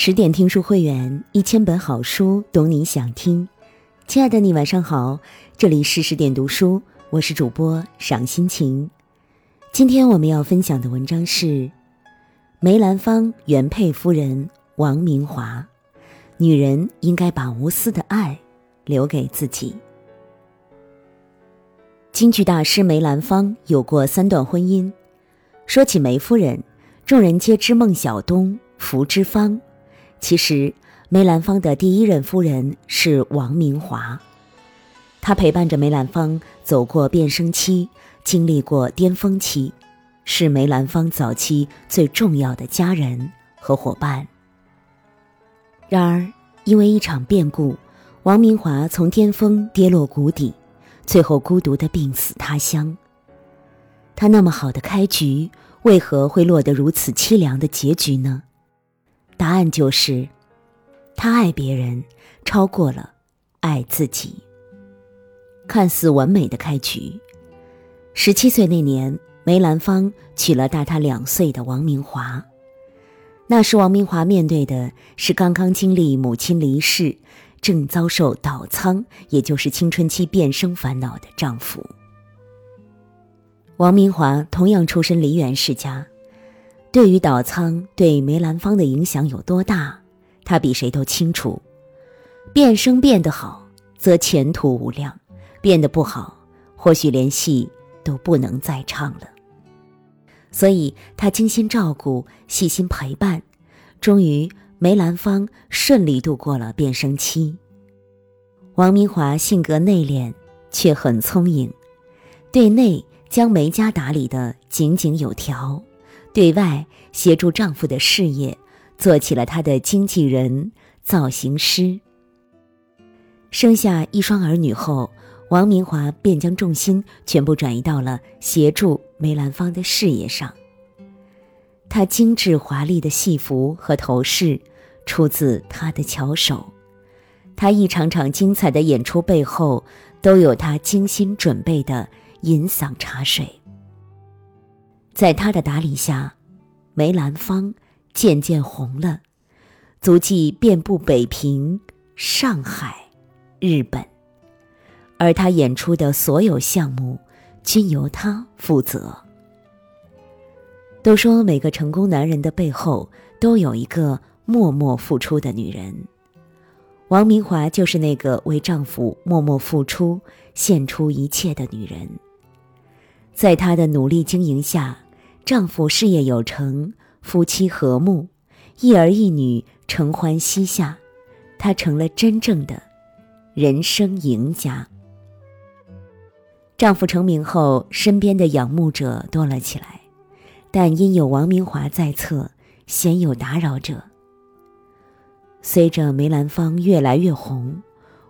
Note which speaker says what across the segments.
Speaker 1: 十点听书会员，一千本好书，懂你想听。亲爱的你，晚上好，这里是十点读书，我是主播赏心情。今天我们要分享的文章是梅兰芳原配夫人王明华。女人应该把无私的爱留给自己。京剧大师梅兰芳有过三段婚姻。说起梅夫人，众人皆知孟小冬、福芝芳。其实，梅兰芳的第一任夫人是王明华，她陪伴着梅兰芳走过变声期，经历过巅峰期，是梅兰芳早期最重要的家人和伙伴。然而，因为一场变故，王明华从巅峰跌落谷底，最后孤独的病死他乡。他那么好的开局，为何会落得如此凄凉的结局呢？答案就是，他爱别人超过了爱自己。看似完美的开局，十七岁那年，梅兰芳娶了大他两岁的王明华。那时，王明华面对的是刚刚经历母亲离世，正遭受倒仓，也就是青春期变声烦恼的丈夫。王明华同样出身梨园世家。对于岛仓对梅兰芳的影响有多大，他比谁都清楚。变声变得好，则前途无量；变得不好，或许连戏都不能再唱了。所以他精心照顾，细心陪伴，终于梅兰芳顺利度过了变声期。王明华性格内敛，却很聪颖，对内将梅家打理得井井有条。对外协助丈夫的事业，做起了他的经纪人、造型师。生下一双儿女后，王明华便将重心全部转移到了协助梅兰芳的事业上。她精致华丽的戏服和头饰出自他的巧手，她一场场精彩的演出背后都有他精心准备的银嗓茶水。在他的打理下，梅兰芳渐渐红了，足迹遍布北平、上海、日本，而他演出的所有项目均由他负责。都说每个成功男人的背后都有一个默默付出的女人，王明华就是那个为丈夫默默付出、献出一切的女人。在她的努力经营下。丈夫事业有成，夫妻和睦，一儿一女承欢膝下，她成了真正的人生赢家。丈夫成名后，身边的仰慕者多了起来，但因有王明华在侧，鲜有打扰者。随着梅兰芳越来越红，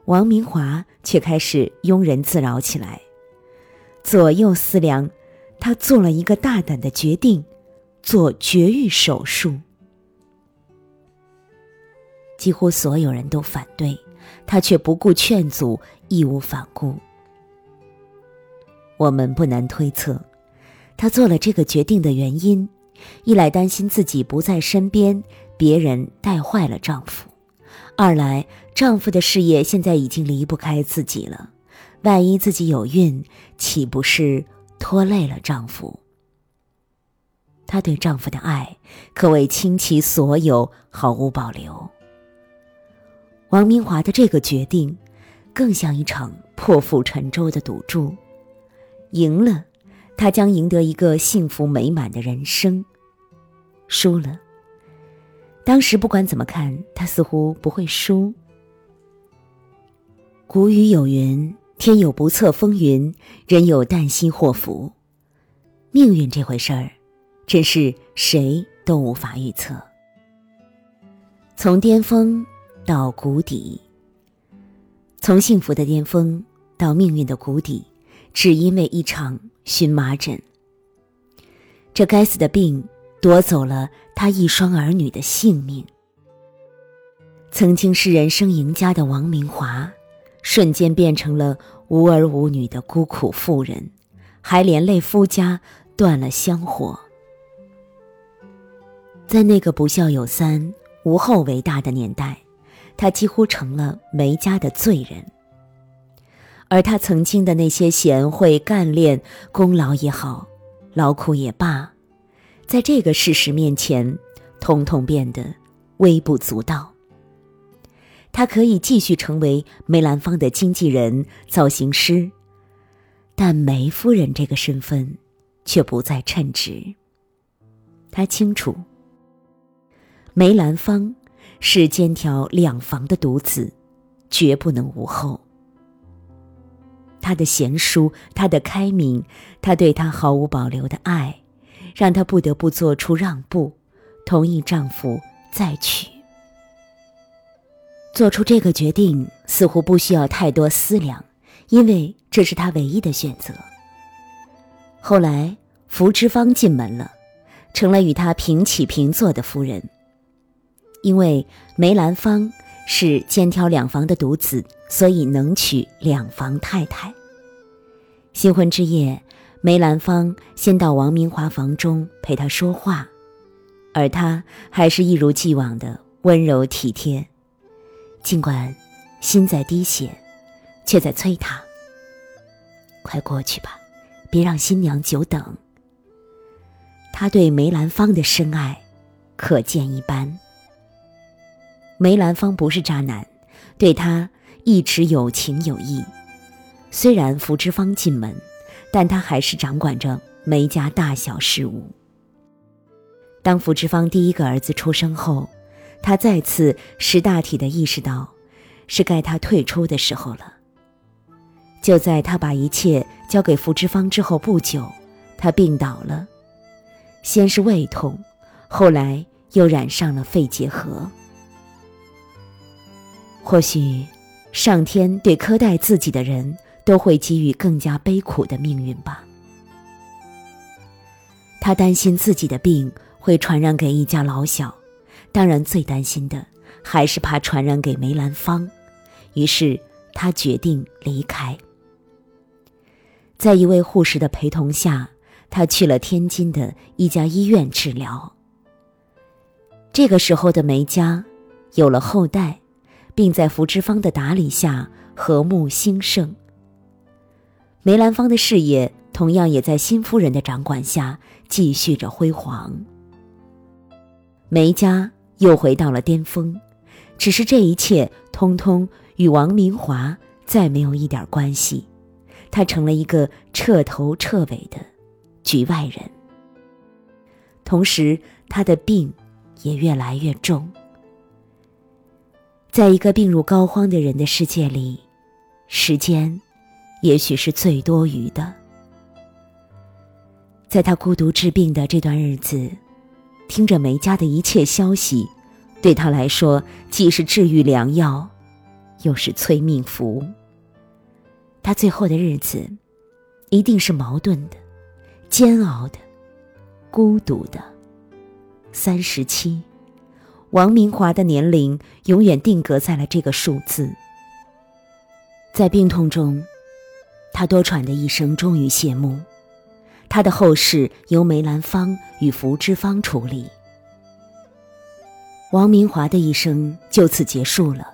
Speaker 1: 王明华却开始庸人自扰起来，左右思量。他做了一个大胆的决定，做绝育手术。几乎所有人都反对，他却不顾劝阻，义无反顾。我们不难推测，他做了这个决定的原因：一来担心自己不在身边，别人带坏了丈夫；二来丈夫的事业现在已经离不开自己了，万一自己有孕，岂不是？拖累了丈夫，她对丈夫的爱可谓倾其所有，毫无保留。王明华的这个决定，更像一场破釜沉舟的赌注。赢了，他将赢得一个幸福美满的人生；输了，当时不管怎么看，他似乎不会输。古语有云。天有不测风云，人有旦夕祸福。命运这回事儿，真是谁都无法预测。从巅峰到谷底，从幸福的巅峰到命运的谷底，只因为一场荨麻疹。这该死的病夺走了他一双儿女的性命。曾经是人生赢家的王明华。瞬间变成了无儿无女的孤苦妇人，还连累夫家断了香火。在那个不孝有三、无后为大的年代，他几乎成了梅家的罪人。而他曾经的那些贤惠干练、功劳也好，劳苦也罢，在这个事实面前，统统变得微不足道。他可以继续成为梅兰芳的经纪人、造型师，但梅夫人这个身份却不再称职。他清楚，梅兰芳是肩挑两房的独子，绝不能无后。他的贤淑，他的开明，他对他毫无保留的爱，让他不得不做出让步，同意丈夫再娶。做出这个决定似乎不需要太多思量，因为这是他唯一的选择。后来，福芝芳进门了，成了与他平起平坐的夫人。因为梅兰芳是肩挑两房的独子，所以能娶两房太太。新婚之夜，梅兰芳先到王明华房中陪他说话，而他还是一如既往的温柔体贴。尽管心在滴血，却在催他：“快过去吧，别让新娘久等。”他对梅兰芳的深爱，可见一斑。梅兰芳不是渣男，对他一直有情有义。虽然福芝芳进门，但他还是掌管着梅家大小事务。当福芝芳第一个儿子出生后，他再次识大体的意识到，是该他退出的时候了。就在他把一切交给福芝芳之后不久，他病倒了，先是胃痛，后来又染上了肺结核。或许，上天对苛待自己的人都会给予更加悲苦的命运吧。他担心自己的病会传染给一家老小。当然，最担心的还是怕传染给梅兰芳，于是他决定离开。在一位护士的陪同下，他去了天津的一家医院治疗。这个时候的梅家有了后代，并在福芝芳的打理下和睦兴盛。梅兰芳的事业同样也在新夫人的掌管下继续着辉煌。梅家。又回到了巅峰，只是这一切通通与王明华再没有一点关系，他成了一个彻头彻尾的局外人。同时，他的病也越来越重。在一个病入膏肓的人的世界里，时间也许是最多余的。在他孤独治病的这段日子。听着梅家的一切消息，对他来说既是治愈良药，又是催命符。他最后的日子，一定是矛盾的、煎熬的、孤独的。三十七，王明华的年龄永远定格在了这个数字。在病痛中，他多舛的一生终于谢幕。他的后事由梅兰芳与福芝芳处理，王明华的一生就此结束了。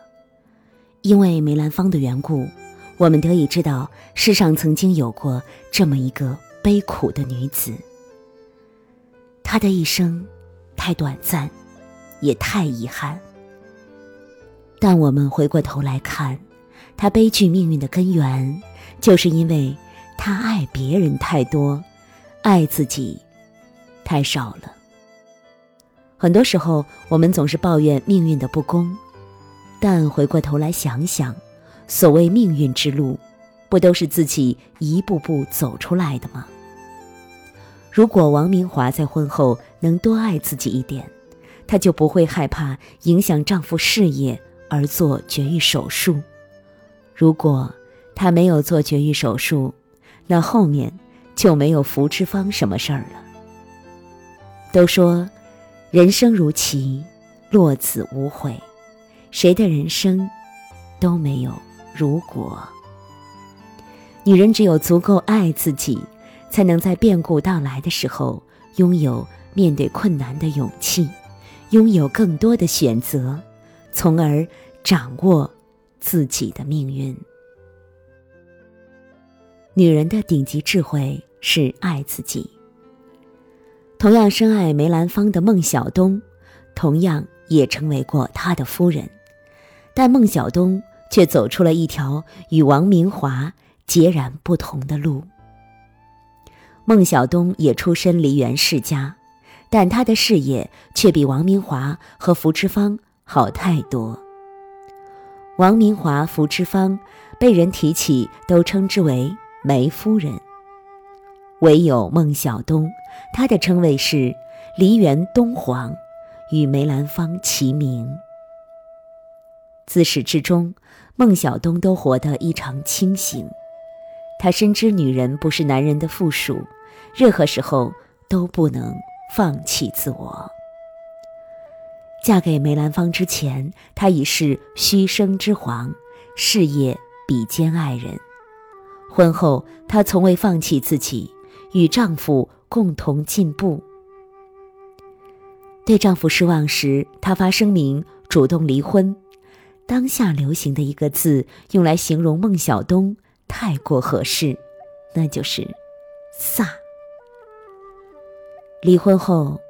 Speaker 1: 因为梅兰芳的缘故，我们得以知道世上曾经有过这么一个悲苦的女子。她的一生太短暂，也太遗憾。但我们回过头来看，她悲剧命运的根源，就是因为她爱别人太多。爱自己太少了。很多时候，我们总是抱怨命运的不公，但回过头来想想，所谓命运之路，不都是自己一步步走出来的吗？如果王明华在婚后能多爱自己一点，她就不会害怕影响丈夫事业而做绝育手术。如果她没有做绝育手术，那后面。就没有福芝芳什么事儿了。都说，人生如棋，落子无悔，谁的人生都没有如果。女人只有足够爱自己，才能在变故到来的时候拥有面对困难的勇气，拥有更多的选择，从而掌握自己的命运。女人的顶级智慧是爱自己。同样深爱梅兰芳的孟小冬，同样也成为过他的夫人，但孟小冬却走出了一条与王明华截然不同的路。孟小冬也出身梨园世家，但他的事业却比王明华和福芝芳好太多。王明华、福芝芳被人提起，都称之为。梅夫人，唯有孟小冬，她的称谓是梨园东皇，与梅兰芳齐名。自始至终，孟小冬都活得异常清醒。她深知女人不是男人的附属，任何时候都不能放弃自我。嫁给梅兰芳之前，她已是虚声之皇，事业比肩爱人。婚后，她从未放弃自己，与丈夫共同进步。对丈夫失望时，她发声明主动离婚。当下流行的一个字，用来形容孟小冬太过合适，那就是“飒”。离婚后，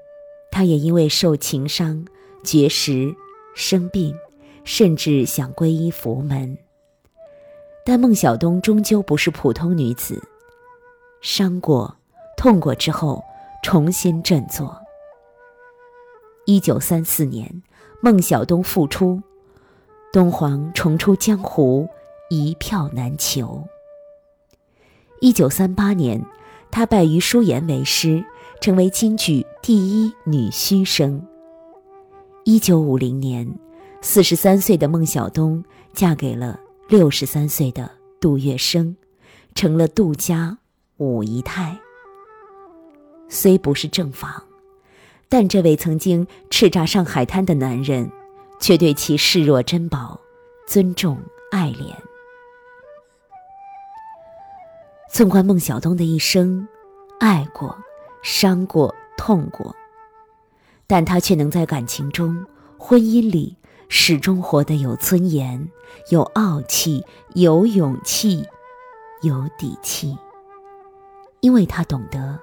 Speaker 1: 她也因为受情伤、绝食、生病，甚至想皈依佛门。但孟小冬终究不是普通女子，伤过、痛过之后，重新振作。一九三四年，孟小冬复出，东皇重出江湖，一票难求。一九三八年，她拜于淑妍为师，成为京剧第一女须生。一九五零年，四十三岁的孟小冬嫁给了。六十三岁的杜月笙，成了杜家五姨太。虽不是正房，但这位曾经叱咤上海滩的男人，却对其视若珍宝，尊重爱怜。纵观孟小冬的一生，爱过、伤过、痛过，但他却能在感情中、婚姻里。始终活得有尊严、有傲气、有勇气、有底气，因为他懂得，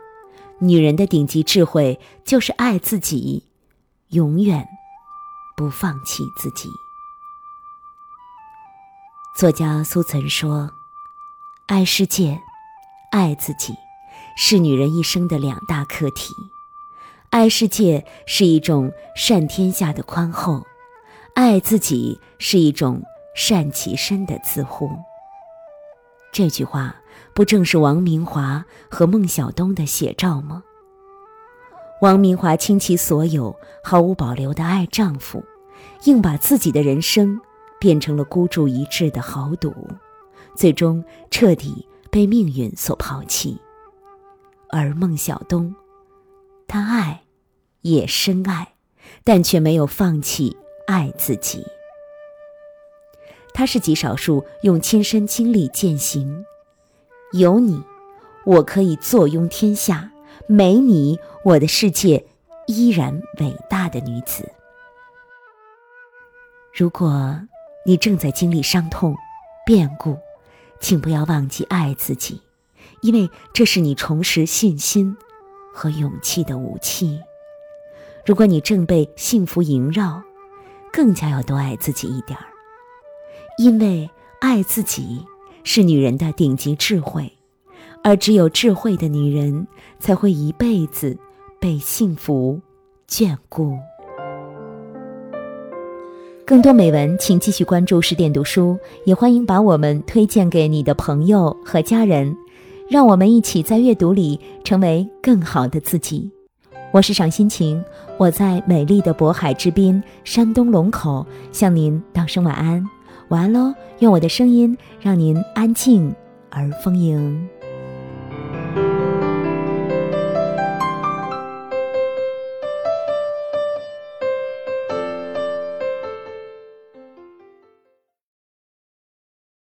Speaker 1: 女人的顶级智慧就是爱自己，永远不放弃自己。作家苏岑说：“爱世界，爱自己，是女人一生的两大课题。爱世界是一种善天下的宽厚。”爱自己是一种善其身的自护。这句话不正是王明华和孟小冬的写照吗？王明华倾其所有，毫无保留的爱丈夫，硬把自己的人生变成了孤注一掷的豪赌，最终彻底被命运所抛弃。而孟小冬，她爱，也深爱，但却没有放弃。爱自己，他是极少数用亲身经历践行。有你，我可以坐拥天下；没你，我的世界依然伟大的女子。如果你正在经历伤痛、变故，请不要忘记爱自己，因为这是你重拾信心和勇气的武器。如果你正被幸福萦绕，更加要多爱自己一点儿，因为爱自己是女人的顶级智慧，而只有智慧的女人才会一辈子被幸福眷顾。更多美文，请继续关注十点读书，也欢迎把我们推荐给你的朋友和家人，让我们一起在阅读里成为更好的自己。我是赏心情，我在美丽的渤海之滨，山东龙口，向您道声晚安，晚安喽！用我的声音让您安静而丰盈。